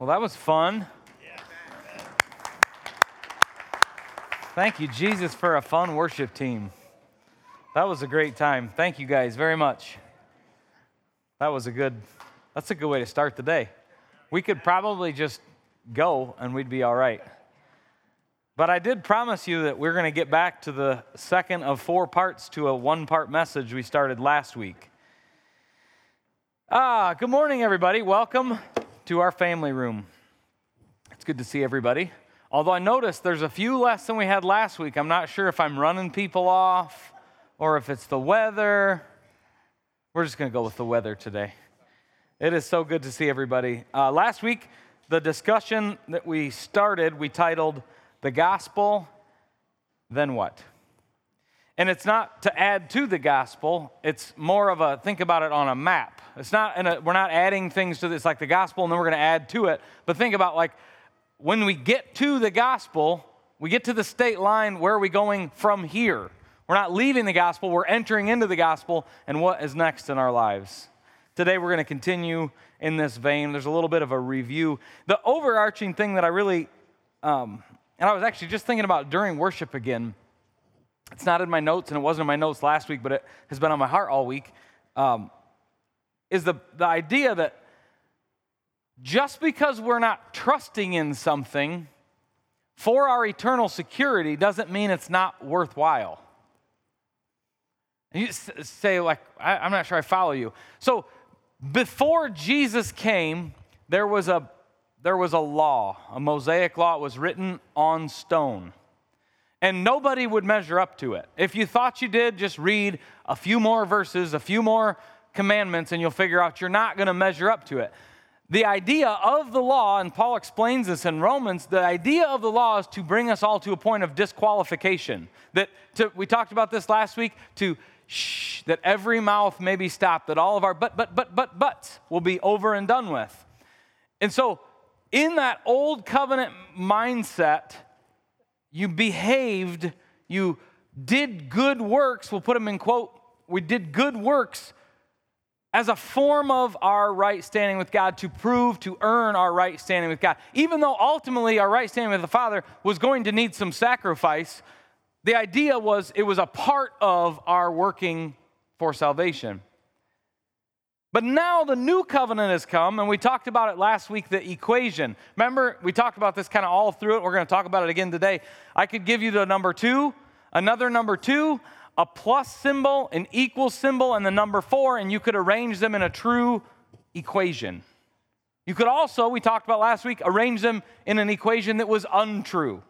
Well, that was fun. Thank you, Jesus, for a fun worship team. That was a great time. Thank you guys very much. That was a good, that's a good way to start the day. We could probably just go and we'd be all right. But I did promise you that we're going to get back to the second of four parts to a one part message we started last week. Ah, good morning, everybody. Welcome to our family room. It's good to see everybody. Although I noticed there's a few less than we had last week. I'm not sure if I'm running people off or if it's the weather. We're just going to go with the weather today. It is so good to see everybody. Uh, last week, the discussion that we started, we titled The Gospel, Then What? And it's not to add to the gospel, it's more of a think about it on a map. It's not, a, we're not adding things to this like the gospel and then we're going to add to it, but think about like when we get to the gospel, we get to the state line, where are we going from here? We're not leaving the gospel, we're entering into the gospel and what is next in our lives. Today, we're going to continue in this vein. There's a little bit of a review. The overarching thing that I really, um, and I was actually just thinking about during worship again, it's not in my notes and it wasn't in my notes last week, but it has been on my heart all week, um, is the, the idea that just because we're not trusting in something for our eternal security doesn't mean it's not worthwhile. And you say, like, I, am not sure I follow you. So before Jesus came, there was a there was a law, a Mosaic law. It was written on stone. And nobody would measure up to it. If you thought you did, just read a few more verses, a few more commandments, and you'll figure out you're not going to measure up to it. The idea of the law, and Paul explains this in Romans, the idea of the law is to bring us all to a point of disqualification. That to, we talked about this last week, to shh, that every mouth may be stopped, that all of our but, but, but, but, buts will be over and done with. And so, in that old covenant mindset, you behaved, you did good works, we'll put them in quote, we did good works as a form of our right standing with God to prove, to earn our right standing with God. Even though ultimately our right standing with the Father was going to need some sacrifice, the idea was it was a part of our working for salvation. But now the new covenant has come, and we talked about it last week the equation. Remember, we talked about this kind of all through it. We're going to talk about it again today. I could give you the number two, another number two, a plus symbol, an equal symbol, and the number four, and you could arrange them in a true equation. You could also, we talked about last week, arrange them in an equation that was untrue.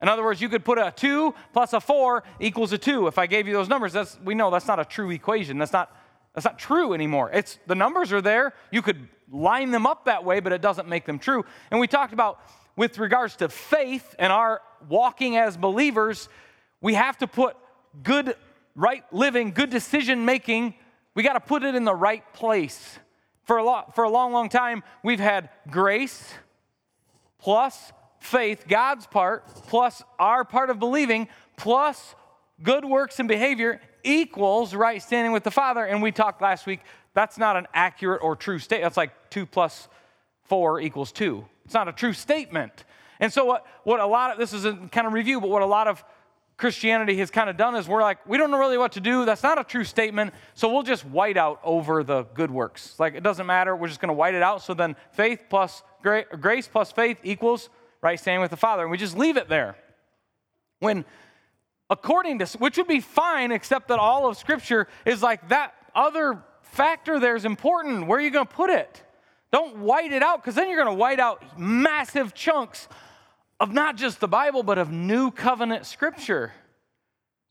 In other words, you could put a 2 plus a 4 equals a 2. If I gave you those numbers, that's, we know that's not a true equation. That's not, that's not true anymore. It's, the numbers are there. You could line them up that way, but it doesn't make them true. And we talked about, with regards to faith and our walking as believers, we have to put good, right living, good decision making, we got to put it in the right place. For a, lot, for a long, long time, we've had grace plus faith, God's part, plus our part of believing, plus good works and behavior equals right standing with the Father. And we talked last week, that's not an accurate or true state. That's like two plus four equals two. It's not a true statement. And so, what, what a lot of this is a kind of review, but what a lot of Christianity has kind of done is we're like, we don't know really what to do. That's not a true statement. So we'll just white out over the good works. Like it doesn't matter. We're just going to white it out. So then faith plus grace plus faith equals right standing with the Father. And we just leave it there. When, according to, which would be fine, except that all of Scripture is like that other factor there is important. Where are you going to put it? Don't white it out because then you're going to white out massive chunks of not just the Bible, but of new covenant scripture.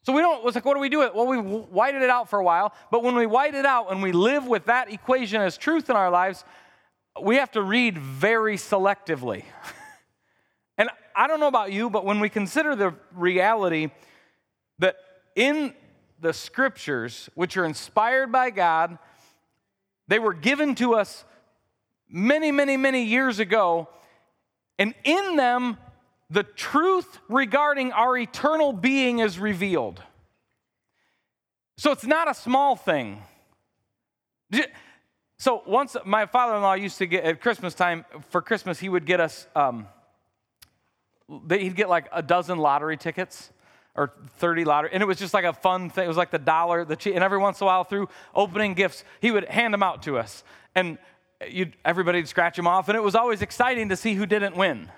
So we don't, it's like, what do we do? Well, we whited it out for a while, but when we white it out and we live with that equation as truth in our lives, we have to read very selectively. and I don't know about you, but when we consider the reality that in the scriptures, which are inspired by God, they were given to us many, many, many years ago, and in them the truth regarding our eternal being is revealed. So it's not a small thing. So once my father-in-law used to get at Christmas time for Christmas, he would get us. Um, he'd get like a dozen lottery tickets or 30 lottery, and it was just like a fun thing. It was like the dollar, the and every once in a while through opening gifts, he would hand them out to us, and everybody'd scratch them off, and it was always exciting to see who didn't win.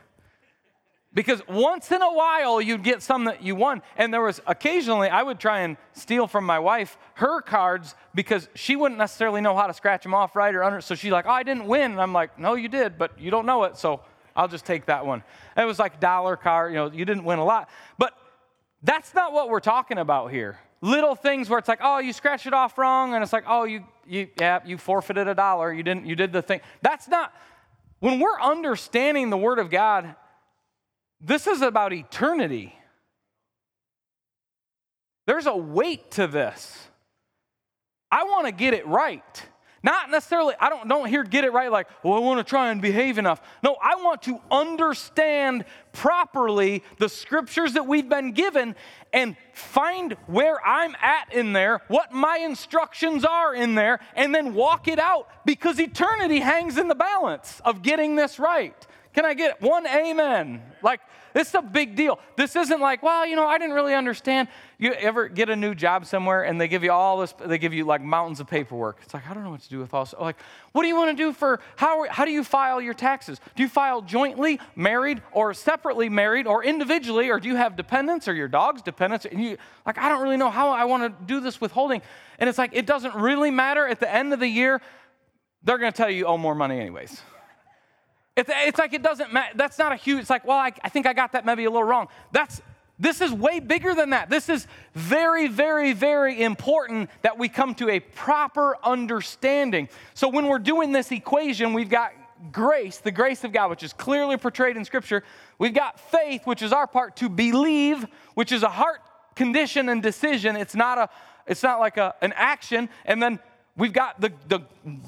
Because once in a while you'd get some that you won. And there was occasionally I would try and steal from my wife her cards because she wouldn't necessarily know how to scratch them off right or under. So she's like, oh, I didn't win. And I'm like, no, you did, but you don't know it. So I'll just take that one. And it was like dollar card, you know, you didn't win a lot. But that's not what we're talking about here. Little things where it's like, oh, you scratched it off wrong, and it's like, oh, you, you, yeah, you forfeited a dollar. You didn't, you did the thing. That's not. When we're understanding the Word of God this is about eternity. There's a weight to this. I want to get it right. Not necessarily, I don't, don't hear get it right like, well, I want to try and behave enough. No, I want to understand properly the scriptures that we've been given and find where I'm at in there, what my instructions are in there, and then walk it out because eternity hangs in the balance of getting this right. Can I get one amen? Like, this is a big deal. This isn't like, well, you know, I didn't really understand. You ever get a new job somewhere and they give you all this, they give you like mountains of paperwork. It's like, I don't know what to do with all this. Like, what do you want to do for, how, how do you file your taxes? Do you file jointly, married, or separately married, or individually, or do you have dependents or your dog's dependents? And you, like, I don't really know how I want to do this withholding. And it's like, it doesn't really matter. At the end of the year, they're going to tell you you owe more money anyways. It's, like it doesn't matter. That's not a huge, it's like, well, I, I think I got that maybe a little wrong. That's, this is way bigger than that. This is very, very, very important that we come to a proper understanding. So when we're doing this equation, we've got grace, the grace of God, which is clearly portrayed in Scripture. We've got faith, which is our part to believe, which is a heart condition and decision. It's not a, it's not like a, an action. And then We've got the, the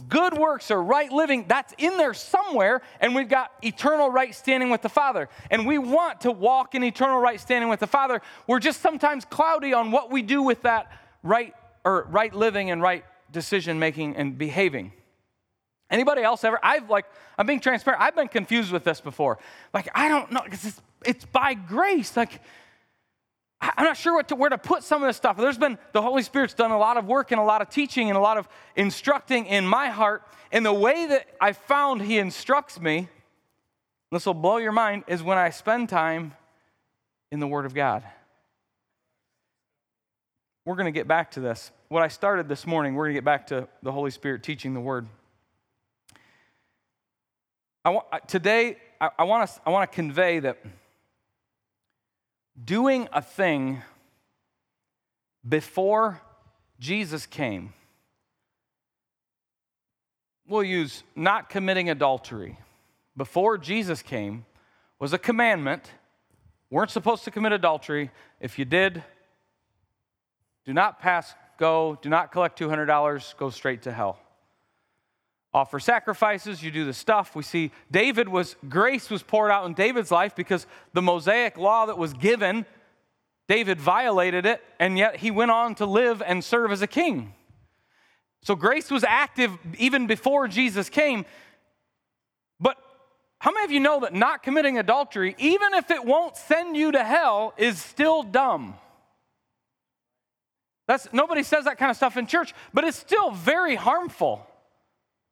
good works or right living, that's in there somewhere, and we've got eternal right standing with the Father. And we want to walk in eternal right standing with the Father. We're just sometimes cloudy on what we do with that right or right living and right decision making and behaving. Anybody else ever? I've like, I'm being transparent. I've been confused with this before. Like, I don't know, because it's, it's by grace. Like, I'm not sure to, where to put some of this stuff. There's been, the Holy Spirit's done a lot of work and a lot of teaching and a lot of instructing in my heart. And the way that I found He instructs me, this will blow your mind, is when I spend time in the Word of God. We're going to get back to this. What I started this morning, we're going to get back to the Holy Spirit teaching the Word. I want, today, I, I want to I want to convey that doing a thing before Jesus came. We'll use not committing adultery. Before Jesus came was a commandment. Weren't supposed to commit adultery. If you did, do not pass go, do not collect $200, go straight to hell offer sacrifices, you do the stuff. We see David was, grace was poured out in David's life because the Mosaic law that was given, David violated it, and yet he went on to live and serve as a king. So grace was active even before Jesus came. But how many of you know that not committing adultery, even if it won't send you to hell, is still dumb? That's, nobody says that kind of stuff in church, but it's still very harmful.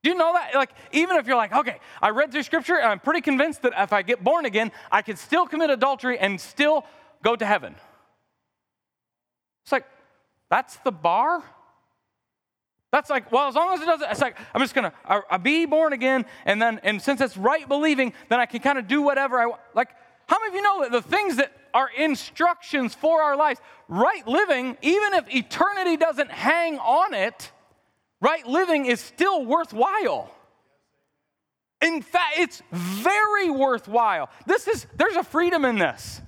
Do you know that? Like, even if you're like, okay, I read through scripture and I'm pretty convinced that if I get born again, I could still commit adultery and still go to heaven. It's like, that's the bar? That's like, well, as long as it doesn't, it's like, I'm just gonna I, I be born again, and then, and since it's right believing, then I can kind of do whatever I want. Like, how many of you know that the things that are instructions for our lives, right living, even if eternity doesn't hang on it, right living is still worthwhile. In fact, it's very worthwhile. This is there's a freedom in this.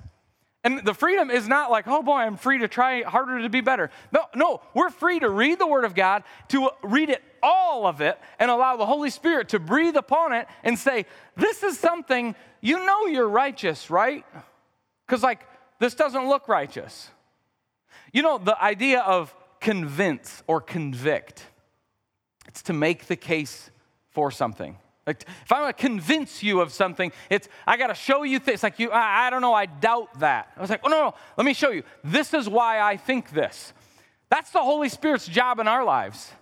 And the freedom is not like, oh boy, I'm free to try harder to be better. No, no, we're free to read the Word of God, to read it, all of it, and allow the Holy Spirit to breathe upon it and say, this is something, you know you're righteous, right? Because, like, this doesn't look righteous. You know, the idea of convince or convict it's to make the case for something. Like if I want to convince you of something, it's I got to show you things. Like you, I, I, don't know, I doubt that. I was like, oh no, no, let me show you. This is why I think this. That's the Holy Spirit's job in our lives.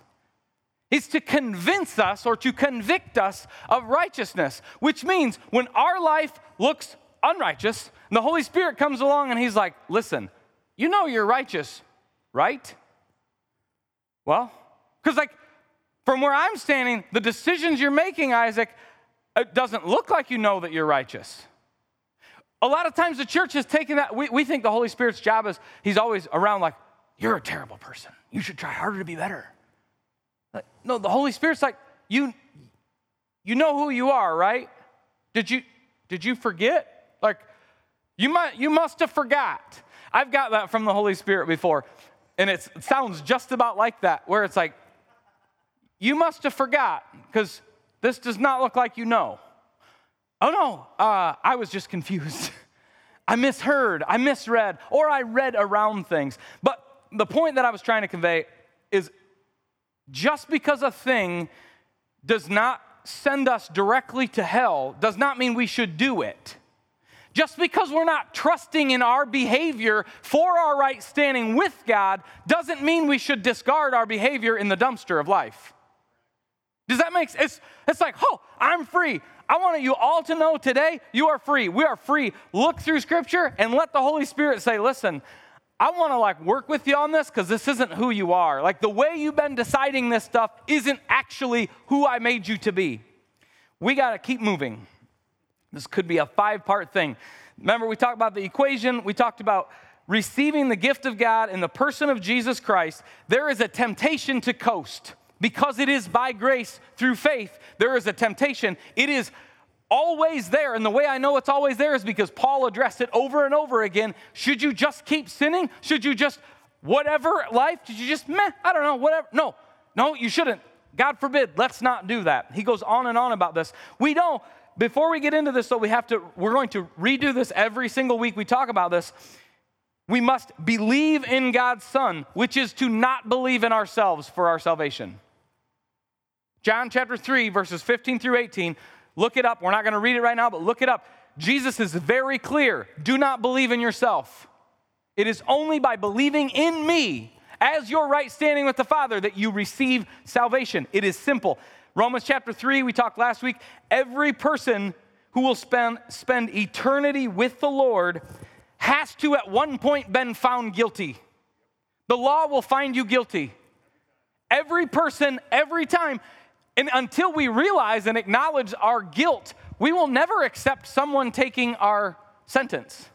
Is to convince us or to convict us of righteousness, which means when our life looks unrighteous, and the Holy Spirit comes along and He's like, listen, you know you're righteous, right? Well, because like from where I'm standing, the decisions you're making, Isaac, it doesn't look like you know that you're righteous. A lot of times the church has taken that, we, we think the Holy Spirit's job is he's always around like, you're a terrible person. You should try harder to be better. Like, no, the Holy Spirit's like, you, you know who you are, right? Did you, did you forget? Like, you, might, you must have forgot. I've got that from the Holy Spirit before, and it sounds just about like that, where it's like, you must have forgot because this does not look like you know. Oh no, uh, I was just confused. I misheard, I misread, or I read around things. But the point that I was trying to convey is just because a thing does not send us directly to hell does not mean we should do it. Just because we're not trusting in our behavior for our right standing with God doesn't mean we should discard our behavior in the dumpster of life. Does that make sense? It's, it's like, oh, I'm free. I want you all to know today you are free. We are free. Look through scripture and let the Holy Spirit say, listen, I want to like work with you on this because this isn't who you are. Like the way you've been deciding this stuff isn't actually who I made you to be. We got to keep moving. This could be a five part thing. Remember, we talked about the equation, we talked about receiving the gift of God in the person of Jesus Christ. There is a temptation to coast because it is by grace through faith, there is a temptation. It is always there. And the way I know it's always there is because Paul addressed it over and over again. Should you just keep sinning? Should you just, whatever life, did you just, meh, I don't know, whatever? No, no, you shouldn't. God forbid, let's not do that. He goes on and on about this. We don't, before we get into this, though, we have to, we're going to redo this every single week we talk about this. We must believe in God's Son, which is to not believe in ourselves for our salvation. John chapter 3, verses 15 through 18. Look it up. We're not going to read it right now, but look it up. Jesus is very clear do not believe in yourself. It is only by believing in me as your right standing with the Father that you receive salvation. It is simple. Romans chapter 3, we talked last week. Every person who will spend, spend eternity with the Lord has to, at one point, been found guilty. The law will find you guilty. Every person, every time. And until we realize and acknowledge our guilt, we will never accept someone taking our sentence.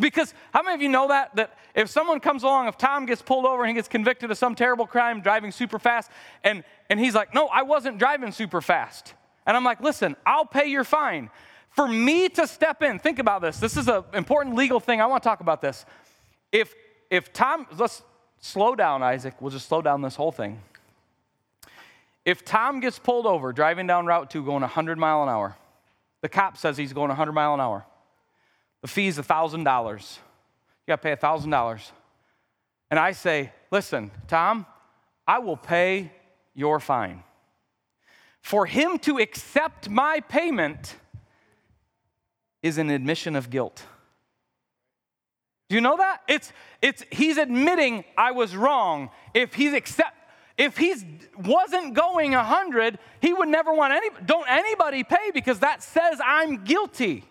Because how many of you know that? That if someone comes along, if Tom gets pulled over and he gets convicted of some terrible crime, driving super fast, and, and he's like, No, I wasn't driving super fast. And I'm like, Listen, I'll pay your fine. For me to step in, think about this. This is an important legal thing. I want to talk about this. If if Tom, let's slow down, Isaac. We'll just slow down this whole thing. If Tom gets pulled over driving down Route 2 going 100 mile an hour, the cop says he's going 100 mile an hour. The fee is $1,000. You got to pay $1,000. And I say, listen, Tom, I will pay your fine. For him to accept my payment is an admission of guilt. Do you know that? It's, it's, he's admitting I was wrong. If he's accept, if he wasn't going 100, he would never want any, don't anybody pay because that says I'm guilty.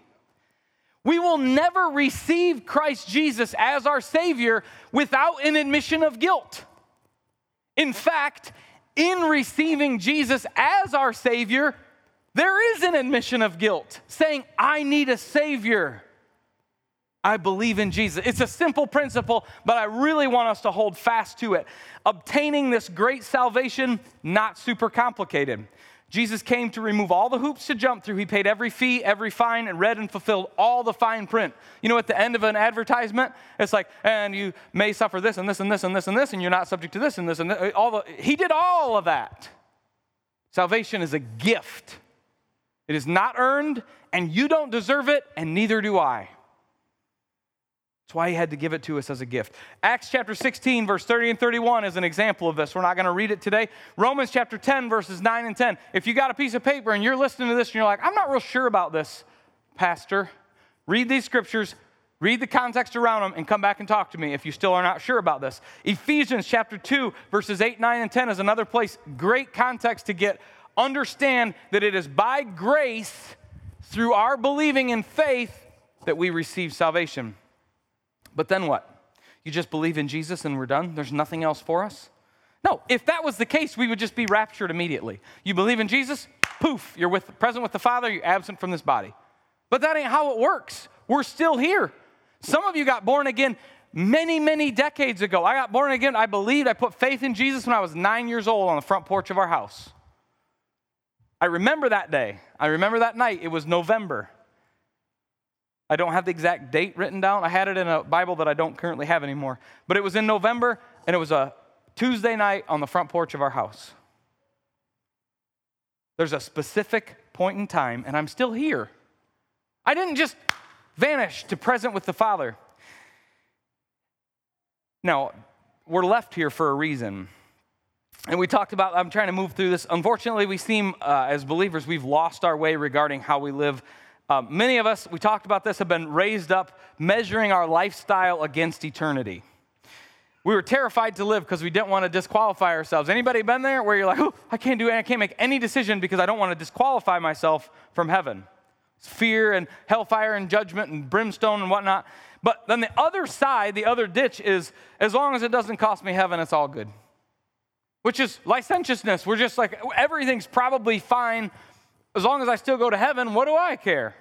We will never receive Christ Jesus as our Savior without an admission of guilt. In fact, in receiving Jesus as our Savior, there is an admission of guilt, saying, I need a Savior. I believe in Jesus. It's a simple principle, but I really want us to hold fast to it. Obtaining this great salvation, not super complicated. Jesus came to remove all the hoops to jump through. He paid every fee, every fine, and read and fulfilled all the fine print. You know, at the end of an advertisement, it's like, and you may suffer this and this and this and this and this, and you're not subject to this and this and this. all the. He did all of that. Salvation is a gift. It is not earned, and you don't deserve it, and neither do I. That's why he had to give it to us as a gift. Acts chapter 16, verse 30 and 31 is an example of this. We're not going to read it today. Romans chapter 10, verses 9 and 10. If you got a piece of paper and you're listening to this and you're like, I'm not real sure about this, Pastor, read these scriptures, read the context around them, and come back and talk to me if you still are not sure about this. Ephesians chapter 2, verses 8, 9, and 10 is another place, great context to get. Understand that it is by grace through our believing in faith that we receive salvation. But then what? You just believe in Jesus and we're done? There's nothing else for us? No, if that was the case, we would just be raptured immediately. You believe in Jesus, poof, you're with, present with the Father, you're absent from this body. But that ain't how it works. We're still here. Some of you got born again many, many decades ago. I got born again, I believed, I put faith in Jesus when I was nine years old on the front porch of our house. I remember that day. I remember that night. It was November. I don't have the exact date written down. I had it in a Bible that I don't currently have anymore. But it was in November, and it was a Tuesday night on the front porch of our house. There's a specific point in time, and I'm still here. I didn't just vanish to present with the Father. Now, we're left here for a reason. And we talked about, I'm trying to move through this. Unfortunately, we seem, uh, as believers, we've lost our way regarding how we live um, many of us, we talked about this, have been raised up measuring our lifestyle against eternity. We were terrified to live because we didn't want to disqualify ourselves. Anybody been there where you're like, oh, I can't do it, I can't make any decision because I don't want to disqualify myself from heaven? It's fear and hellfire and judgment and brimstone and whatnot. But then the other side, the other ditch is as long as it doesn't cost me heaven, it's all good. Which is licentiousness. We're just like, everything's probably fine as long as I still go to heaven, what do I care?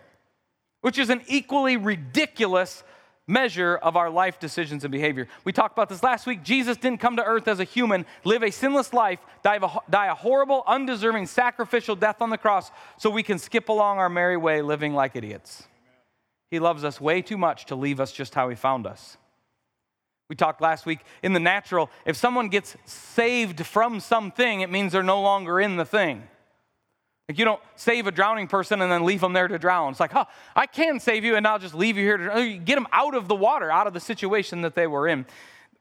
Which is an equally ridiculous measure of our life decisions and behavior. We talked about this last week. Jesus didn't come to earth as a human, live a sinless life, die a, die a horrible, undeserving, sacrificial death on the cross so we can skip along our merry way living like idiots. He loves us way too much to leave us just how he found us. We talked last week in the natural, if someone gets saved from something, it means they're no longer in the thing. Like you don't save a drowning person and then leave them there to drown. It's like, oh, I can save you and I'll just leave you here to drown. get them out of the water, out of the situation that they were in.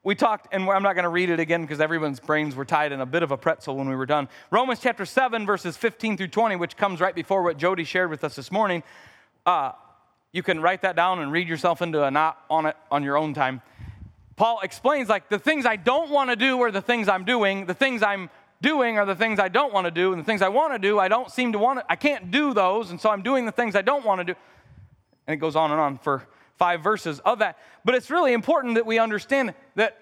We talked, and I'm not going to read it again because everyone's brains were tied in a bit of a pretzel when we were done. Romans chapter 7, verses 15 through 20, which comes right before what Jody shared with us this morning. Uh, you can write that down and read yourself into a knot on it on your own time. Paul explains, like, the things I don't want to do are the things I'm doing, the things I'm doing are the things I don't want to do, and the things I want to do, I don't seem to want to, I can't do those, and so I'm doing the things I don't want to do. And it goes on and on for five verses of that. But it's really important that we understand that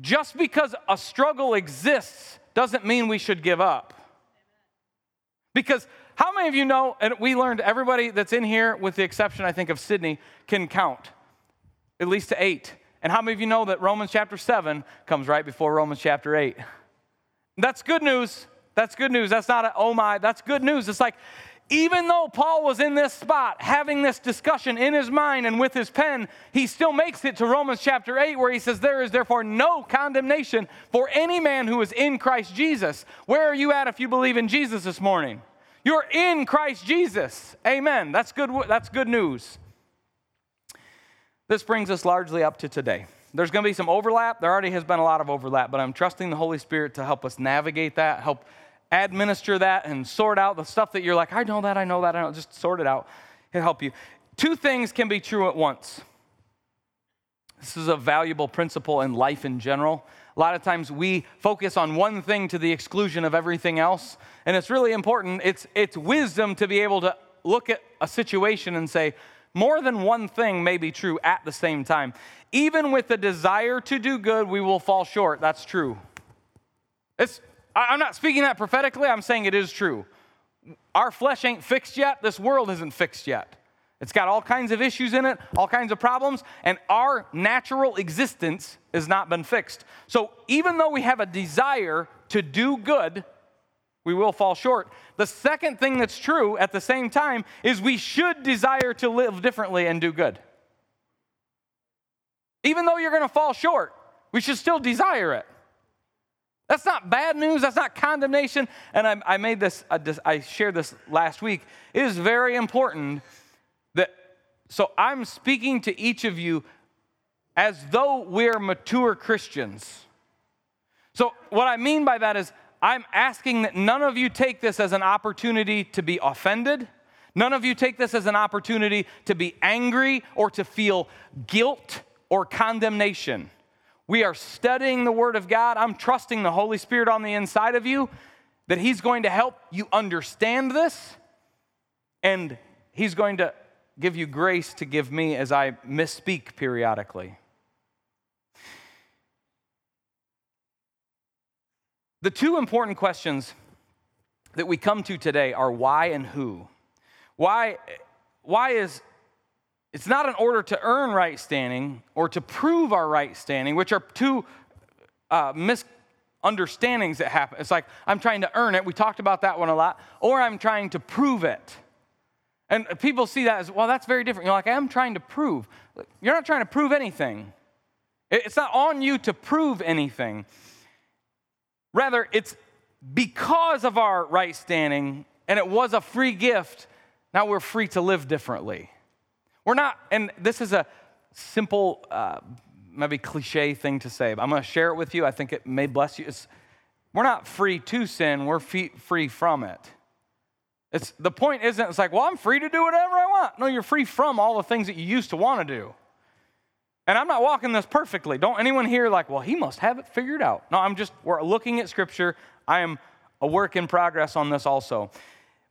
just because a struggle exists doesn't mean we should give up. Because how many of you know, and we learned everybody that's in here, with the exception, I think, of Sydney, can count at least to eight. And how many of you know that Romans chapter 7 comes right before Romans chapter 8? That's good news. That's good news. That's not a, oh my, that's good news. It's like, even though Paul was in this spot having this discussion in his mind and with his pen, he still makes it to Romans chapter 8 where he says, There is therefore no condemnation for any man who is in Christ Jesus. Where are you at if you believe in Jesus this morning? You're in Christ Jesus. Amen. That's good, that's good news. This brings us largely up to today. There's going to be some overlap. There already has been a lot of overlap, but I'm trusting the Holy Spirit to help us navigate that, help administer that, and sort out the stuff that you're like, I know that, I know that, I know. Just sort it out. It'll help you. Two things can be true at once. This is a valuable principle in life in general. A lot of times we focus on one thing to the exclusion of everything else, and it's really important. It's, it's wisdom to be able to look at a situation and say, more than one thing may be true at the same time. Even with the desire to do good, we will fall short. That's true. It's, I'm not speaking that prophetically, I'm saying it is true. Our flesh ain't fixed yet, this world isn't fixed yet. It's got all kinds of issues in it, all kinds of problems, and our natural existence has not been fixed. So even though we have a desire to do good, we will fall short. The second thing that's true at the same time is we should desire to live differently and do good. Even though you're going to fall short, we should still desire it. That's not bad news. That's not condemnation. And I, I made uh, this, I shared this last week. It is very important that, so I'm speaking to each of you as though we're mature Christians. So, what I mean by that is, I'm asking that none of you take this as an opportunity to be offended. None of you take this as an opportunity to be angry or to feel guilt or condemnation. We are studying the Word of God. I'm trusting the Holy Spirit on the inside of you that He's going to help you understand this and He's going to give you grace to give me as I misspeak periodically. The two important questions that we come to today are why and who. Why, why is it's not in order to earn right standing or to prove our right standing, which are two uh, misunderstandings that happen. It's like I'm trying to earn it. We talked about that one a lot, or I'm trying to prove it. And people see that as, well, that's very different. You're like, I'm trying to prove. You're not trying to prove anything. It's not on you to prove anything. Rather, it's because of our right standing, and it was a free gift, now we're free to live differently. We're not, and this is a simple, uh, maybe cliche thing to say, but I'm going to share it with you. I think it may bless you. It's, we're not free to sin, we're free from it. It's, the point isn't, it's like, well, I'm free to do whatever I want. No, you're free from all the things that you used to want to do. And I'm not walking this perfectly. Don't anyone here like, well, he must have it figured out. No, I'm just, we're looking at scripture. I am a work in progress on this also.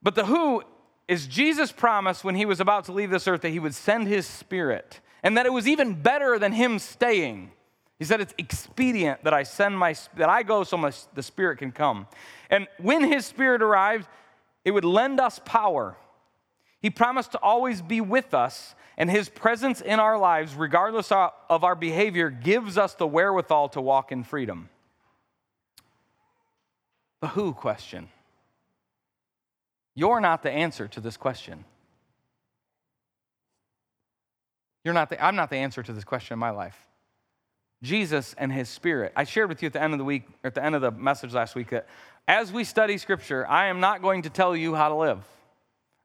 But the who is Jesus' promised when he was about to leave this earth that he would send his spirit and that it was even better than him staying. He said it's expedient that I send my that I go so my, the spirit can come. And when his spirit arrived, it would lend us power. He promised to always be with us, and his presence in our lives, regardless of our behavior, gives us the wherewithal to walk in freedom. The who question. You're not the answer to this question. You're not the, I'm not the answer to this question in my life. Jesus and his spirit. I shared with you at the end of the week, or at the end of the message last week, that as we study scripture, I am not going to tell you how to live.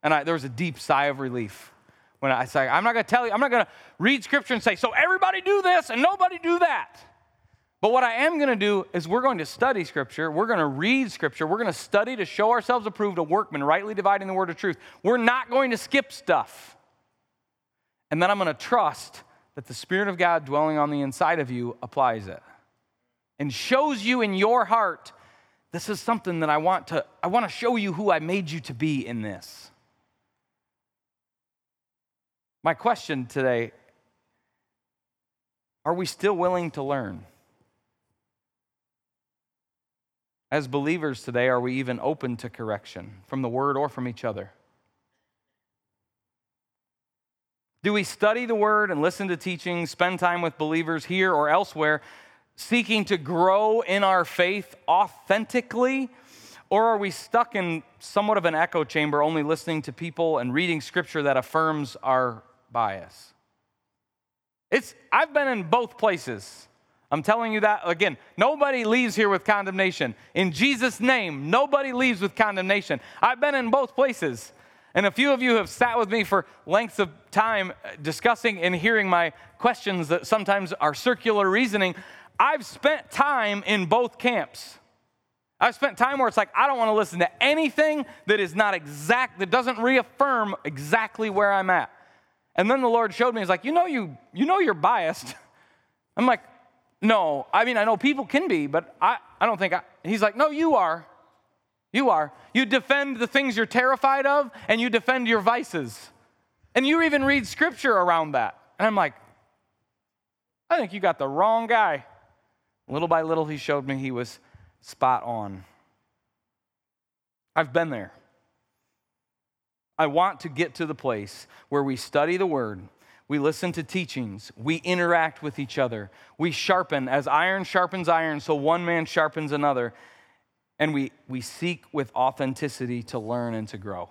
And I, there was a deep sigh of relief when I say, I'm not going to tell you, I'm not going to read scripture and say, so everybody do this and nobody do that. But what I am going to do is we're going to study Scripture. We're going to read Scripture. We're going to study to show ourselves approved, a workman, rightly dividing the word of truth. We're not going to skip stuff. And then I'm going to trust that the Spirit of God dwelling on the inside of you applies it and shows you in your heart this is something that I want to I want to show you who I made you to be in this. My question today are we still willing to learn? As believers today, are we even open to correction from the word or from each other? Do we study the word and listen to teaching, spend time with believers here or elsewhere, seeking to grow in our faith authentically? Or are we stuck in somewhat of an echo chamber, only listening to people and reading scripture that affirms our bias? It's, I've been in both places. I'm telling you that again. Nobody leaves here with condemnation. In Jesus' name, nobody leaves with condemnation. I've been in both places. And a few of you have sat with me for lengths of time uh, discussing and hearing my questions that sometimes are circular reasoning. I've spent time in both camps. I've spent time where it's like, I don't want to listen to anything that is not exact, that doesn't reaffirm exactly where I'm at. And then the Lord showed me, He's like, you know, you, you know you're biased. I'm like, no, I mean, I know people can be, but I, I don't think I. He's like, no, you are. You are. You defend the things you're terrified of, and you defend your vices. And you even read scripture around that. And I'm like, I think you got the wrong guy. Little by little, he showed me he was spot on. I've been there. I want to get to the place where we study the word we listen to teachings. We interact with each other. We sharpen as iron sharpens iron, so one man sharpens another. And we, we seek with authenticity to learn and to grow.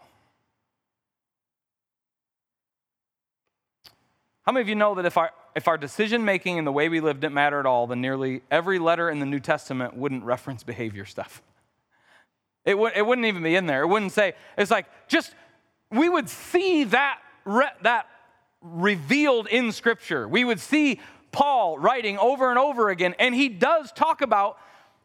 How many of you know that if our, if our decision making and the way we lived didn't matter at all, then nearly every letter in the New Testament wouldn't reference behavior stuff? It, w- it wouldn't even be in there. It wouldn't say, it's like, just, we would see that, re- that revealed in Scripture. We would see Paul writing over and over again, and he does talk about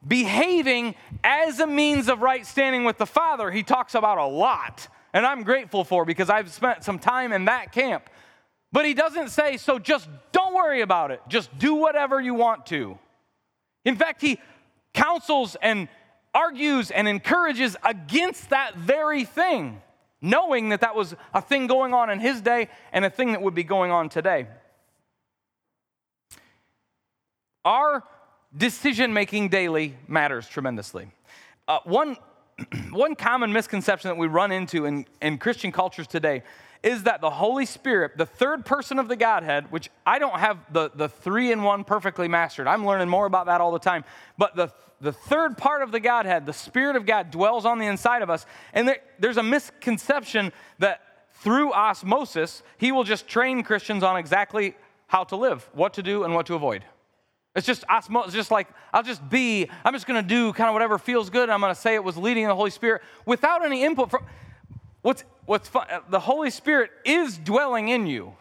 behaving as a means of right standing with the Father. He talks about a lot, and I'm grateful for because I've spent some time in that camp. But he doesn't say, so just don't worry about it. Just do whatever you want to. In fact, he counsels and argues and encourages against that very thing, knowing that that was a thing going on in his day and a thing that would be going on today. Our decision making daily matters tremendously. Uh, one, one common misconception that we run into in, in Christian cultures today is that the Holy Spirit, the third person of the Godhead, which I don't have the, the three in one perfectly mastered, I'm learning more about that all the time, but the, the third part of the Godhead, the Spirit of God, dwells on the inside of us. And there, there's a misconception that through osmosis, He will just train Christians on exactly how to live, what to do, and what to avoid. It's just osmosis, it's just like I'll just be, I'm just gonna do kind of whatever feels good. I'm gonna say it was leading the Holy Spirit without any input from what's what's fun, the Holy Spirit is dwelling in you.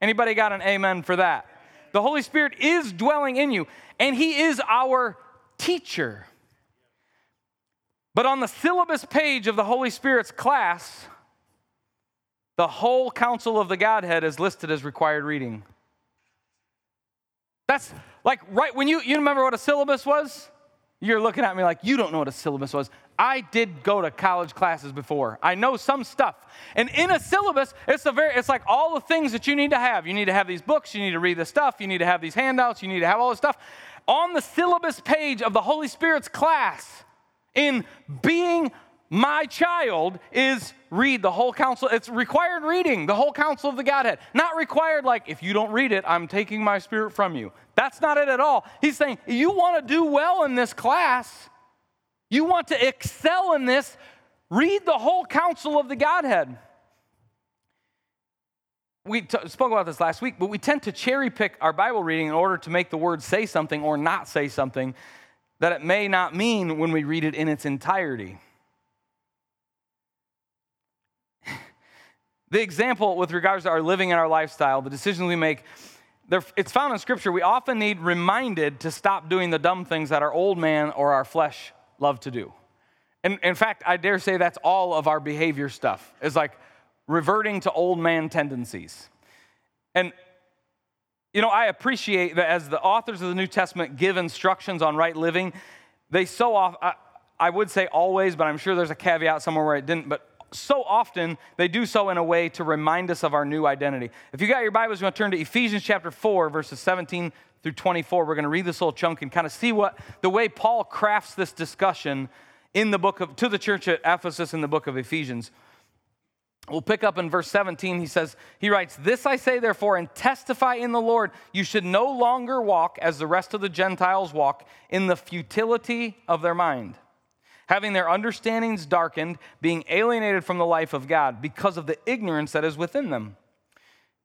Anybody got an amen for that? The Holy Spirit is dwelling in you, and He is our teacher. But on the syllabus page of the Holy Spirit's class, the whole counsel of the Godhead is listed as required reading. That's like right when you you remember what a syllabus was? You're looking at me like you don't know what a syllabus was. I did go to college classes before. I know some stuff. And in a syllabus, it's a very it's like all the things that you need to have. You need to have these books, you need to read this stuff, you need to have these handouts, you need to have all this stuff. On the syllabus page of the Holy Spirit's class in being my child is read the whole counsel. It's required reading, the whole counsel of the Godhead. Not required like, if you don't read it, I'm taking my spirit from you. That's not it at all. He's saying, you want to do well in this class, you want to excel in this, read the whole counsel of the Godhead. We t- spoke about this last week, but we tend to cherry pick our Bible reading in order to make the word say something or not say something that it may not mean when we read it in its entirety. The example with regards to our living and our lifestyle, the decisions we make, it's found in Scripture. We often need reminded to stop doing the dumb things that our old man or our flesh love to do. And in fact, I dare say that's all of our behavior stuff, It's like reverting to old man tendencies. And, you know, I appreciate that as the authors of the New Testament give instructions on right living, they so often, I, I would say always, but I'm sure there's a caveat somewhere where it didn't, but so often they do so in a way to remind us of our new identity. If you got your Bibles, you want to turn to Ephesians chapter 4, verses 17 through 24. We're going to read this little chunk and kind of see what the way Paul crafts this discussion in the book of to the church at Ephesus in the book of Ephesians. We'll pick up in verse 17. He says, He writes, This I say, therefore, and testify in the Lord, you should no longer walk as the rest of the Gentiles walk in the futility of their mind having their understandings darkened, being alienated from the life of God because of the ignorance that is within them,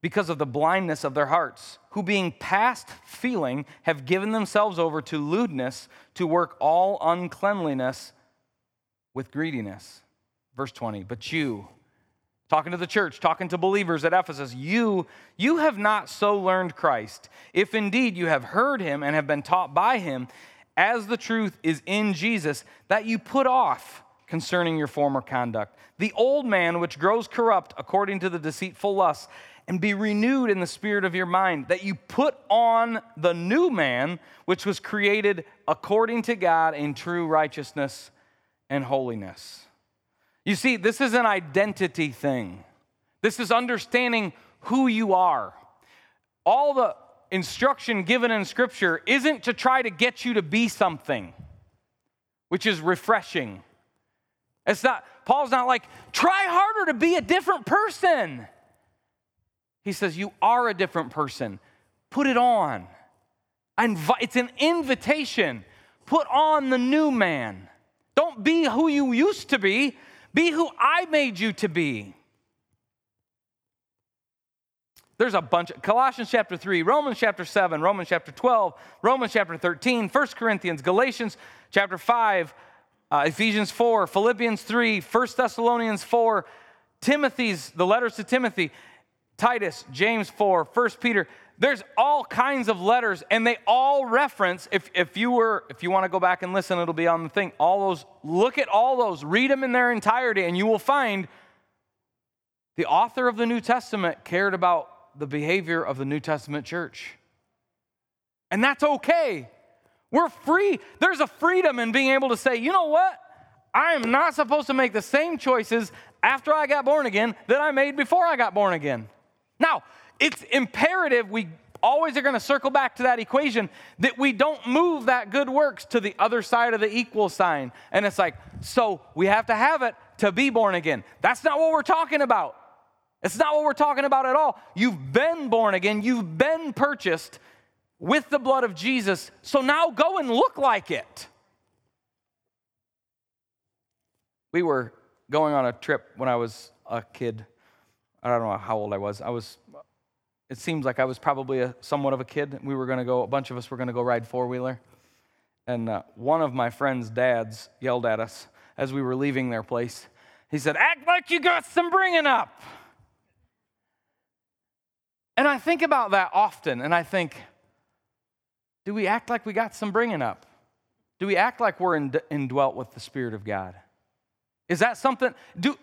because of the blindness of their hearts, who being past feeling have given themselves over to lewdness to work all uncleanliness with greediness. Verse 20, but you, talking to the church, talking to believers at Ephesus, you, you have not so learned Christ. If indeed you have heard him and have been taught by him, as the truth is in Jesus, that you put off concerning your former conduct. The old man which grows corrupt according to the deceitful lusts, and be renewed in the spirit of your mind, that you put on the new man which was created according to God in true righteousness and holiness. You see, this is an identity thing. This is understanding who you are. All the instruction given in Scripture isn't to try to get you to be something, which is refreshing. It's not, Paul's not like, try harder to be a different person. He says, You are a different person. Put it on. It's an invitation. Put on the new man. Don't be who you used to be, be who I made you to be. There's a bunch of Colossians chapter 3, Romans chapter 7, Romans chapter 12, Romans chapter 13, 1 Corinthians, Galatians chapter 5, uh, Ephesians 4, Philippians 3, 1 Thessalonians 4, Timothy's, the letters to Timothy, Titus, James 4, 1 Peter. There's all kinds of letters, and they all reference, if, if you were, if you want to go back and listen, it'll be on the thing. All those, look at all those, read them in their entirety, and you will find the author of the New Testament cared about the behavior of the New Testament church. And that's okay. We're free. There's a freedom in being able to say, you know what? I am not supposed to make the same choices after I got born again that I made before I got born again. Now, it's imperative we always are going to circle back to that equation that we don't move that good works to the other side of the equal sign. And it's like, so we have to have it to be born again. That's not what we're talking about. It's not what we're talking about at all. You've been born again, you've been purchased with the blood of Jesus. So now go and look like it. We were going on a trip when I was a kid. I don't know how old I was. I was it seems like I was probably a, somewhat of a kid. We were going to go, a bunch of us were going to go ride four wheeler. And uh, one of my friend's dads yelled at us as we were leaving their place. He said, Act like you got some bringing up. And I think about that often, and I think, do we act like we got some bringing up? Do we act like we're indwelt with the Spirit of God? Is that something? Do,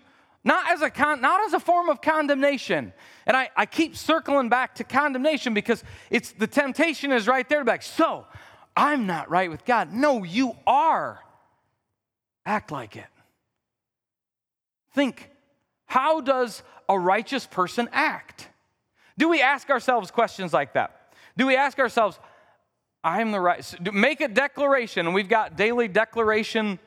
not as a con, not as a form of condemnation. And I, I keep circling back to condemnation because it's the temptation is right there to be like, so I'm not right with God. No, you are. Act like it. Think, how does a righteous person act? Do we ask ourselves questions like that? Do we ask ourselves, I am the right, make a declaration, and we've got daily declaration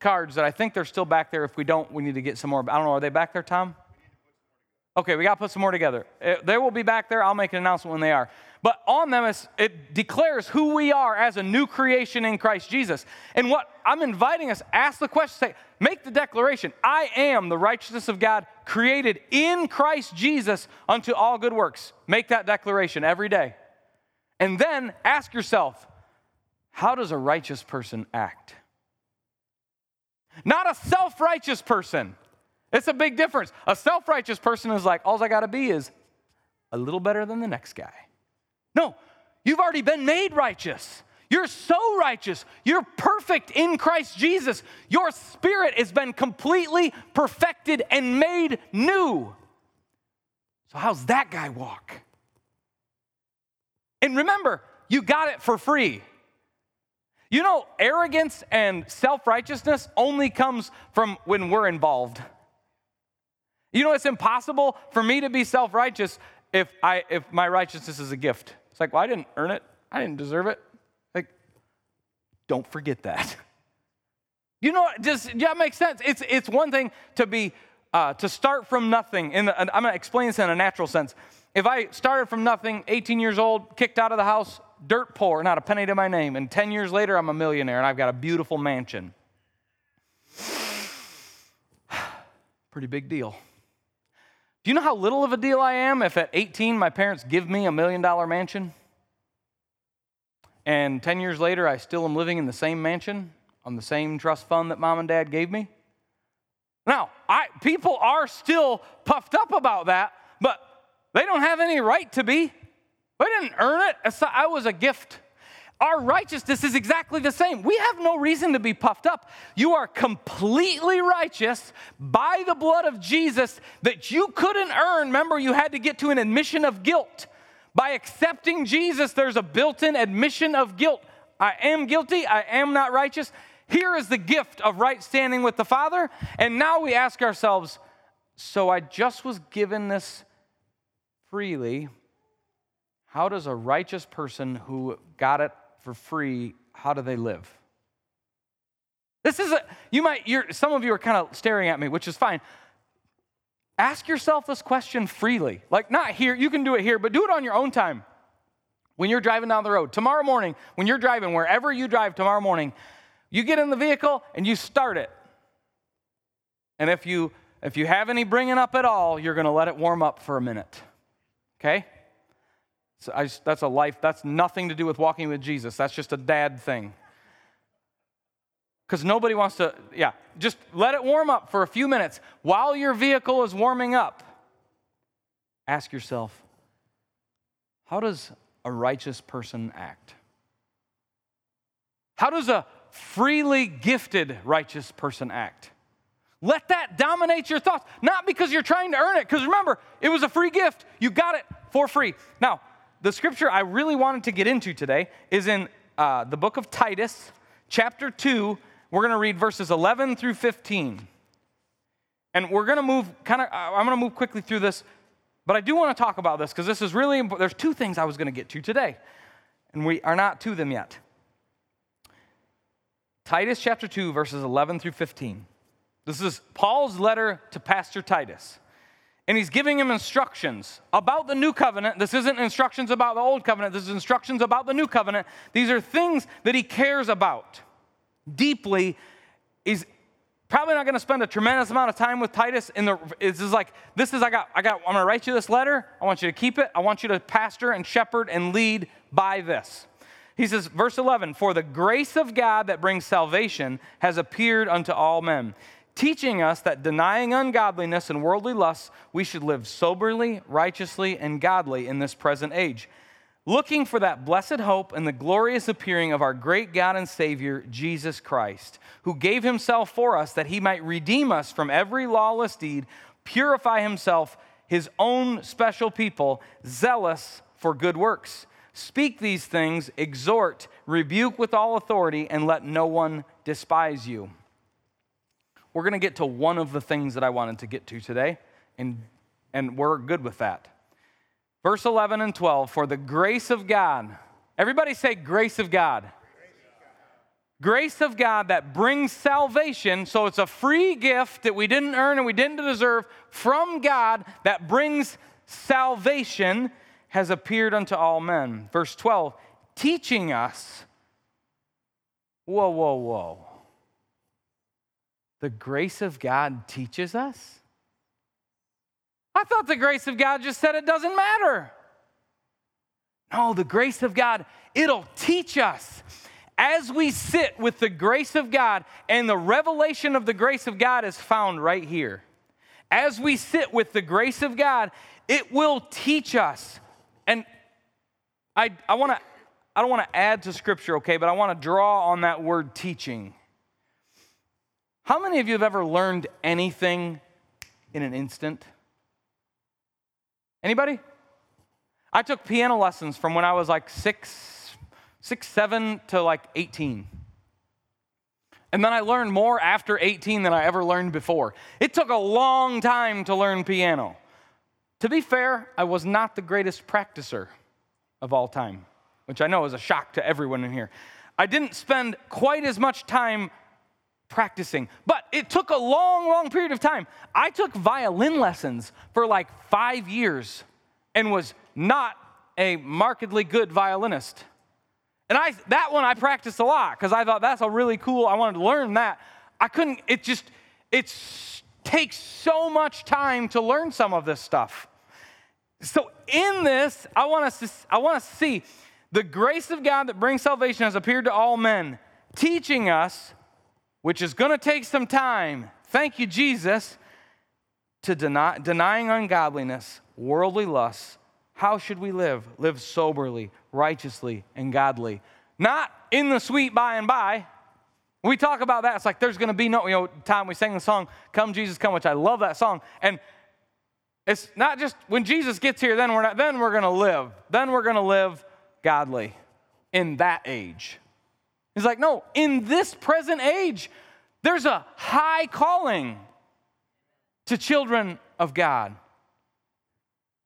cards that I think they're still back there. If we don't, we need to get some more. I don't know, are they back there, Tom? Okay, we got to put some more together. Uh, they will be back there. I'll make an announcement when they are. But on them, it declares who we are as a new creation in Christ Jesus. And what I'm inviting us, ask the question, say, make the declaration I am the righteousness of God created in Christ Jesus unto all good works. Make that declaration every day. And then ask yourself, how does a righteous person act? Not a self righteous person. It's a big difference. A self righteous person is like, all I got to be is a little better than the next guy. No, you've already been made righteous. You're so righteous. You're perfect in Christ Jesus. Your spirit has been completely perfected and made new. So, how's that guy walk? And remember, you got it for free. You know, arrogance and self righteousness only comes from when we're involved. You know, it's impossible for me to be self righteous if, I, if my righteousness is a gift. It's like, well, I didn't earn it, I didn't deserve it. Like, don't forget that. You know, yeah, it makes sense. It's it's one thing to be uh, to start from nothing. In the, I'm going to explain this in a natural sense. If I started from nothing, 18 years old, kicked out of the house, dirt poor, not a penny to my name. And 10 years later, I'm a millionaire and I've got a beautiful mansion. Pretty big deal. Do you know how little of a deal I am if at 18 my parents give me a million dollar mansion? And 10 years later, I still am living in the same mansion on the same trust fund that mom and dad gave me? Now, I, people are still puffed up about that, but they don't have any right to be. I didn't earn it. I was a gift. Our righteousness is exactly the same. We have no reason to be puffed up. You are completely righteous by the blood of Jesus that you couldn't earn. Remember, you had to get to an admission of guilt. By accepting Jesus, there's a built in admission of guilt. I am guilty, I am not righteous. Here is the gift of right standing with the Father. And now we ask ourselves so I just was given this freely how does a righteous person who got it for free, how do they live? This is a, you might, you're, some of you are kind of staring at me, which is fine. Ask yourself this question freely. Like, not here, you can do it here, but do it on your own time. When you're driving down the road, tomorrow morning, when you're driving, wherever you drive tomorrow morning, you get in the vehicle and you start it. And if you if you have any bringing up at all, you're going to let it warm up for a minute. Okay? So just, that's a life, that's nothing to do with walking with Jesus. That's just a dad thing. Because nobody wants to, yeah, just let it warm up for a few minutes. While your vehicle is warming up, ask yourself, how does a righteous person act? How does a freely gifted righteous person act? Let that dominate your thoughts, not because you're trying to earn it, because remember, it was a free gift. You got it for free. Now, the scripture I really wanted to get into today is in uh, the book of Titus, chapter 2. We're going to read verses 11 through 15. And we're going to move kind of, I'm going to move quickly through this, but I do want to talk about this because this is really important. There's two things I was going to get to today, and we are not to them yet. Titus chapter 2, verses 11 through 15. This is Paul's letter to Pastor Titus. And he's giving him instructions about the new covenant. This isn't instructions about the old covenant, this is instructions about the new covenant. These are things that he cares about deeply. He's probably not going to spend a tremendous amount of time with Titus. In the, it's just like this is I got I got I'm going to write you this letter. I want you to keep it. I want you to pastor and shepherd and lead by this. He says, verse 11, for the grace of God that brings salvation has appeared unto all men teaching us that denying ungodliness and worldly lusts, we should live soberly, righteously, and godly in this present age, looking for that blessed hope and the glorious appearing of our great God and Savior, Jesus Christ, who gave himself for us that he might redeem us from every lawless deed, purify himself, his own special people, zealous for good works. Speak these things, exhort, rebuke with all authority, and let no one despise you we're going to get to one of the things that I wanted to get to today, and, and we're good with that. Verse 11 and 12 For the grace of God, everybody say, grace of God. Grace of God that brings salvation. So it's a free gift that we didn't earn and we didn't deserve from God that brings salvation has appeared unto all men. Verse 12, teaching us. Whoa, whoa, whoa the grace of God teaches us? I thought the grace of God just said it doesn't matter. No, the grace of God, it'll teach us. As we sit with the grace of God, and the revelation of the grace of God is found right here. As we sit with the grace of God, it will teach us. And I, I want to, I don't want to add to scripture, okay, but I want to draw on that word teaching. How many of you have ever learned anything in an instant? Anybody? I took piano lessons from when I was like six, six, seven to like 18. And then I learned more after 18 than I ever learned before. It took a long time to learn piano. To be fair, I was not the greatest practicer of all time, which I know is a shock to everyone in here. I didn't spend quite as much time practicing. But it took a long, long period of time. I took violin lessons for like five years and was not a markedly good violinist. And I, that one I practiced a lot because I thought that's a really cool, I wanted to learn that. I couldn't, it just, it takes so much time to learn some of this stuff. So in this, I want us to, I want to see the grace of God that brings salvation has appeared to all men, teaching us which is going to take some time. Thank you, Jesus, to deny, denying ungodliness, worldly lusts. How should we live? Live soberly, righteously, and godly. Not in the sweet by and by. We talk about that. It's like there's going to be no, you know, time we sang the song, Come Jesus Come, which I love that song. And it's not just when Jesus gets here, then we're not, then we're going to live. Then we're going to live godly in that age. He's like, no, in this present age, there's a high calling to children of God.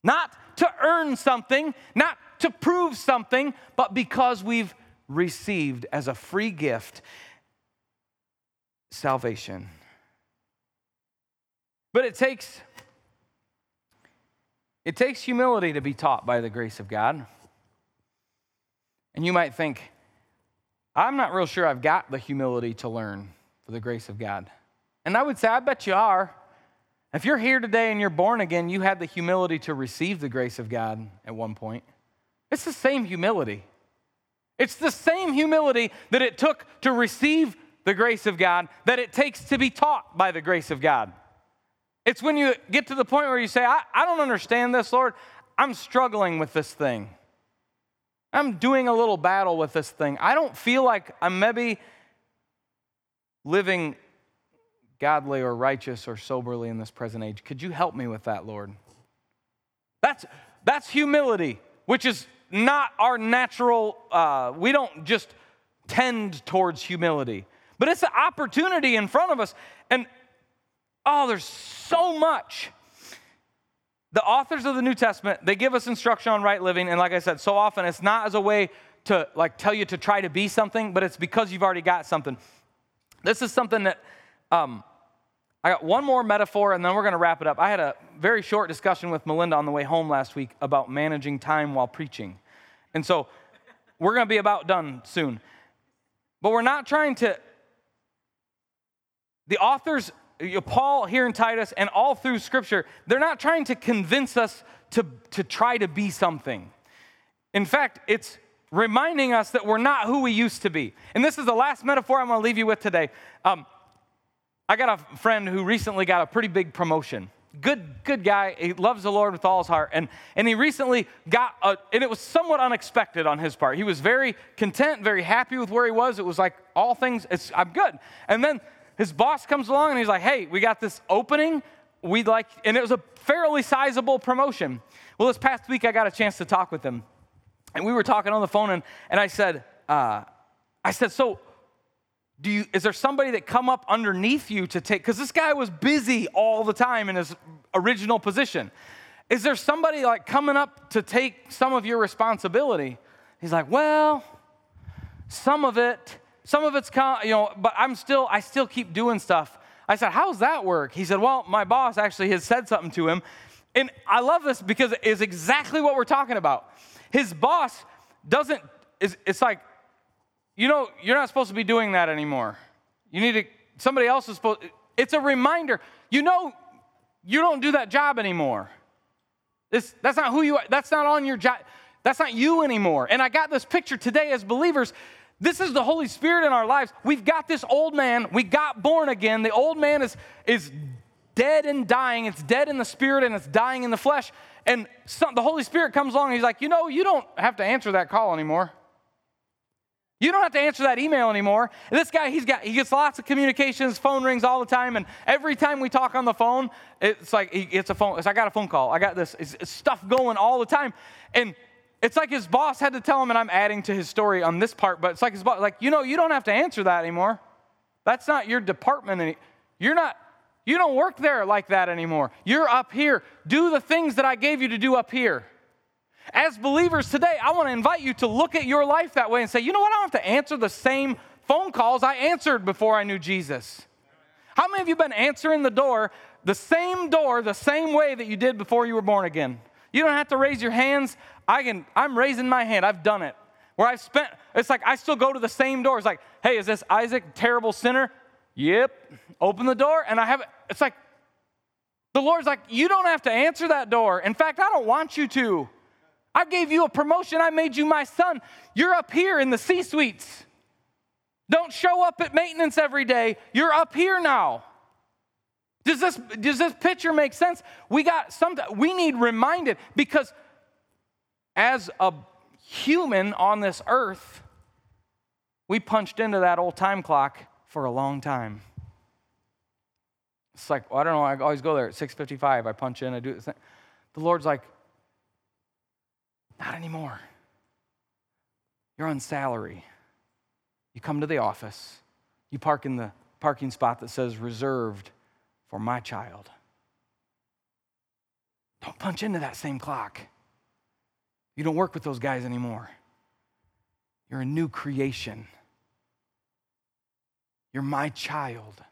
Not to earn something, not to prove something, but because we've received as a free gift salvation. But it takes it takes humility to be taught by the grace of God. And you might think, I'm not real sure I've got the humility to learn for the grace of God. And I would say, I bet you are. If you're here today and you're born again, you had the humility to receive the grace of God at one point. It's the same humility. It's the same humility that it took to receive the grace of God that it takes to be taught by the grace of God. It's when you get to the point where you say, I, I don't understand this, Lord. I'm struggling with this thing. I'm doing a little battle with this thing. I don't feel like I'm maybe living godly or righteous or soberly in this present age. Could you help me with that, Lord? That's, that's humility, which is not our natural, uh, we don't just tend towards humility, but it's an opportunity in front of us. And oh, there's so much. The authors of the New Testament, they give us instruction on right living. And like I said, so often it's not as a way to like tell you to try to be something, but it's because you've already got something. This is something that um, I got one more metaphor and then we're going to wrap it up. I had a very short discussion with Melinda on the way home last week about managing time while preaching. And so we're going to be about done soon. But we're not trying to, the authors, Paul here in Titus and all through Scripture, they're not trying to convince us to, to try to be something. In fact, it's reminding us that we're not who we used to be. And this is the last metaphor I'm going to leave you with today. Um, I got a friend who recently got a pretty big promotion. Good, good guy. He loves the Lord with all his heart. And, and he recently got, a, and it was somewhat unexpected on his part. He was very content, very happy with where he was. It was like all things, I'm good. And then his boss comes along and he's like, hey, we got this opening. We'd like, and it was a fairly sizable promotion. Well, this past week I got a chance to talk with him. And we were talking on the phone, and, and I said, uh, I said, so do you, is there somebody that come up underneath you to take, because this guy was busy all the time in his original position. Is there somebody like coming up to take some of your responsibility? He's like, well, some of it, some of it's, you know, but I'm still, I still keep doing stuff. I said, how's that work? He said, well, my boss actually has said something to him. And I love this because it's exactly what we're talking about. His boss doesn't, it's like, you know, you're not supposed to be doing that anymore. You need to, somebody else is supposed, it's a reminder. You know, you don't do that job anymore. This, that's not who you are. That's not on your job. That's not you anymore. And I got this picture today as believers. This is the Holy Spirit in our lives. We've got this old man. We got born again. The old man is, is dead and dying. It's dead in the spirit and it's dying in the flesh. And some, the Holy Spirit comes along and he's like, you know, you don't have to answer that call anymore. You don't have to answer that email anymore. And this guy, he's got, he gets lots of communications, phone rings all the time, and every time we talk on the phone, it's like it's a phone. It's, I got a phone call. I got this it's, it's stuff going all the time, and it's like his boss had to tell him, and I'm adding to his story on this part, but it's like his boss, like you know, you don't have to answer that anymore. That's not your department. Any, you're not. You don't work there like that anymore. You're up here. Do the things that I gave you to do up here. As believers today, I want to invite you to look at your life that way and say, you know what? I don't have to answer the same phone calls I answered before I knew Jesus. How many of you been answering the door, the same door, the same way that you did before you were born again? You don't have to raise your hands. I can, I'm raising my hand. I've done it. Where I've spent, it's like I still go to the same door. It's like, hey, is this Isaac, terrible sinner? Yep. Open the door, and I have, it's like, the Lord's like, you don't have to answer that door. In fact, I don't want you to. I gave you a promotion. I made you my son. You're up here in the C suites. Don't show up at maintenance every day. You're up here now. Does this, does this picture make sense? We got some, we need reminded because as a human on this earth, we punched into that old time clock for a long time. It's like, well, I don't know, I always go there at 6.55, I punch in, I do thing. The Lord's like, not anymore. You're on salary. You come to the office, you park in the parking spot that says reserved for my child. Don't punch into that same clock. You don't work with those guys anymore. You're a new creation. You're my child.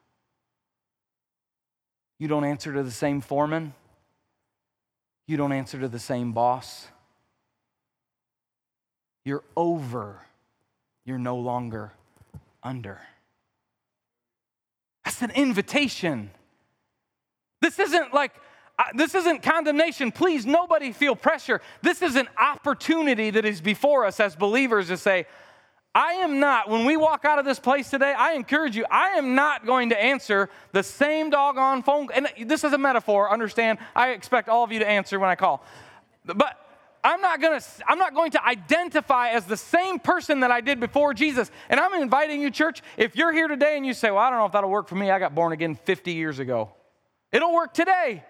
You don't answer to the same foreman. You don't answer to the same boss. You're over. You're no longer under. That's an invitation. This isn't like, this isn't condemnation. Please, nobody feel pressure. This is an opportunity that is before us as believers to say, I am not, when we walk out of this place today, I encourage you, I am not going to answer the same doggone phone. And this is a metaphor, understand? I expect all of you to answer when I call. But I'm not gonna I'm not going to identify as the same person that I did before Jesus. And I'm inviting you, church, if you're here today and you say, Well, I don't know if that'll work for me, I got born again 50 years ago. It'll work today.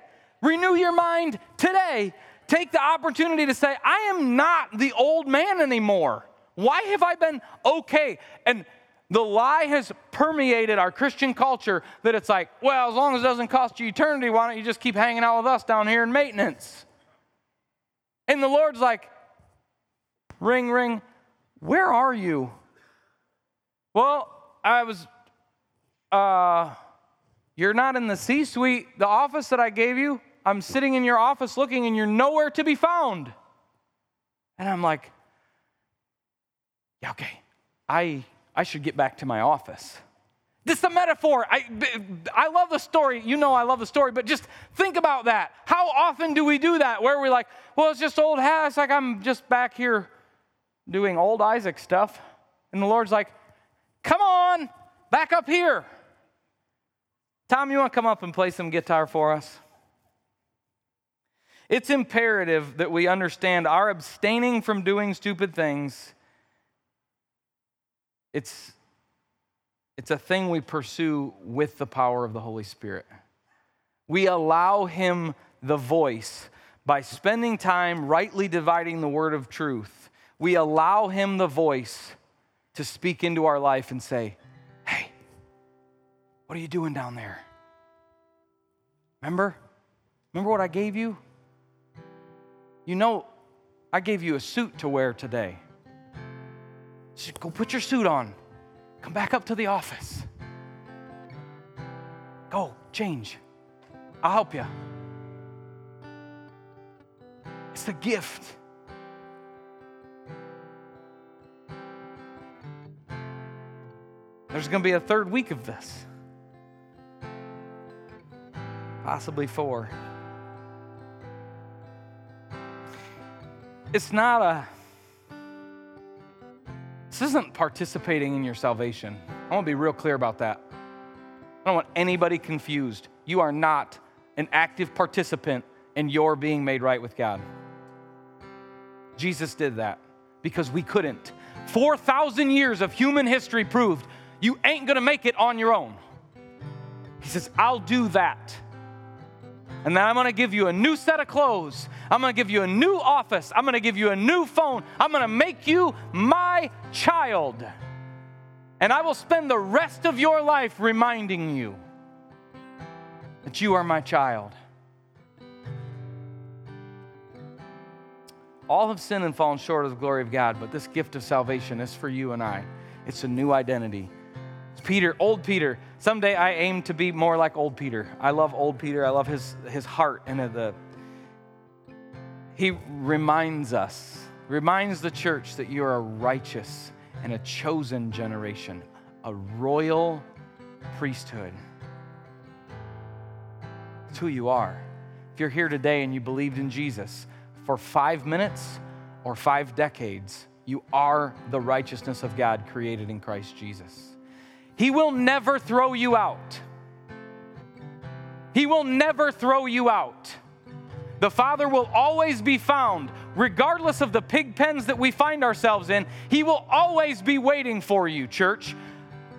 Renew your mind today. Take the opportunity to say, I am not the old man anymore. Why have I been okay? And the lie has permeated our Christian culture that it's like, well, as long as it doesn't cost you eternity, why don't you just keep hanging out with us down here in maintenance? And the Lord's like, ring, ring, where are you? Well, I was, uh, you're not in the C suite, the office that I gave you. I'm sitting in your office looking and you're nowhere to be found. And I'm like, yeah, okay, I, I should get back to my office. This is a metaphor. I, I love the story. You know I love the story, but just think about that. How often do we do that where we're like, well, it's just old hat. It's like I'm just back here doing old Isaac stuff. And the Lord's like, come on, back up here. Tom, you want to come up and play some guitar for us? It's imperative that we understand our abstaining from doing stupid things. It's it's a thing we pursue with the power of the Holy Spirit. We allow Him the voice by spending time rightly dividing the word of truth. We allow Him the voice to speak into our life and say, Hey, what are you doing down there? Remember? Remember what I gave you? You know, I gave you a suit to wear today. So go put your suit on. Come back up to the office. Go, change. I'll help you. It's a gift. There's going to be a third week of this, possibly four. It's not a this isn't participating in your salvation. I want to be real clear about that. I don't want anybody confused. You are not an active participant in your being made right with God. Jesus did that because we couldn't. 4,000 years of human history proved you ain't gonna make it on your own. He says, I'll do that. And then I'm gonna give you a new set of clothes. I'm gonna give you a new office. I'm gonna give you a new phone. I'm gonna make you my child. And I will spend the rest of your life reminding you that you are my child. All have sinned and fallen short of the glory of God, but this gift of salvation is for you and I. It's a new identity. It's Peter, old Peter. Someday I aim to be more like old Peter. I love old Peter. I love his, his heart and the he reminds us, reminds the church that you're a righteous and a chosen generation, a royal priesthood. It's who you are. If you're here today and you believed in Jesus for five minutes or five decades, you are the righteousness of God created in Christ Jesus. He will never throw you out. He will never throw you out. The Father will always be found, regardless of the pig pens that we find ourselves in. He will always be waiting for you, church.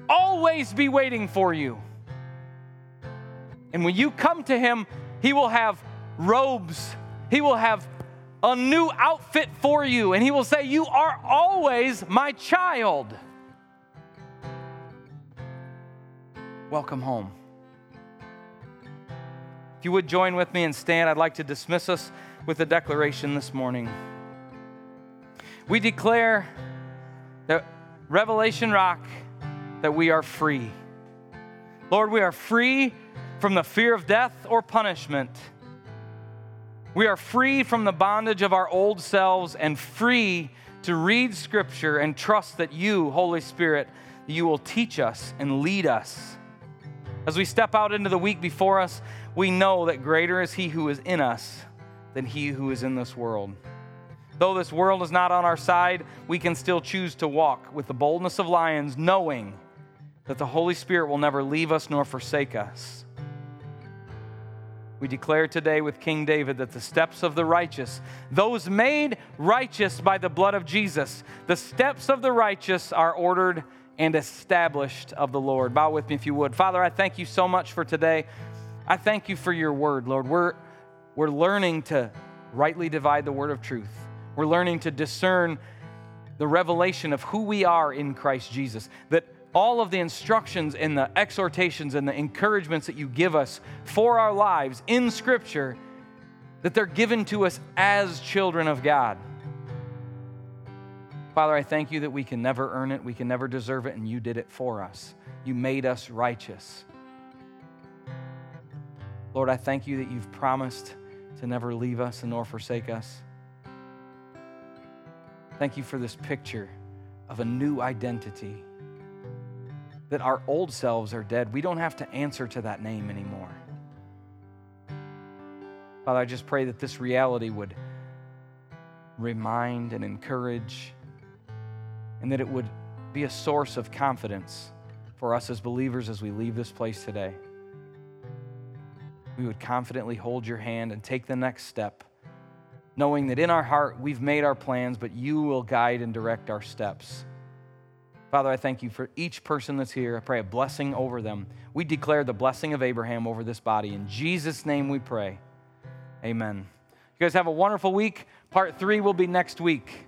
Always be waiting for you. And when you come to Him, He will have robes, He will have a new outfit for you, and He will say, You are always my child. Welcome home. If you would join with me and stand, I'd like to dismiss us with a declaration this morning. We declare that Revelation Rock that we are free. Lord, we are free from the fear of death or punishment. We are free from the bondage of our old selves and free to read Scripture and trust that you, Holy Spirit, you will teach us and lead us. As we step out into the week before us, we know that greater is He who is in us than He who is in this world. Though this world is not on our side, we can still choose to walk with the boldness of lions, knowing that the Holy Spirit will never leave us nor forsake us. We declare today with King David that the steps of the righteous, those made righteous by the blood of Jesus, the steps of the righteous are ordered and established of the Lord. Bow with me if you would. Father, I thank you so much for today. I thank you for your word, Lord. We're, we're learning to rightly divide the word of truth, we're learning to discern the revelation of who we are in Christ Jesus. That all of the instructions and the exhortations and the encouragements that you give us for our lives in Scripture, that they're given to us as children of God. Father, I thank you that we can never earn it, we can never deserve it, and you did it for us. You made us righteous. Lord, I thank you that you've promised to never leave us and nor forsake us. Thank you for this picture of a new identity that our old selves are dead. We don't have to answer to that name anymore. Father, I just pray that this reality would remind and encourage, and that it would be a source of confidence for us as believers as we leave this place today. We would confidently hold your hand and take the next step, knowing that in our heart we've made our plans, but you will guide and direct our steps. Father, I thank you for each person that's here. I pray a blessing over them. We declare the blessing of Abraham over this body. In Jesus' name we pray. Amen. You guys have a wonderful week. Part three will be next week.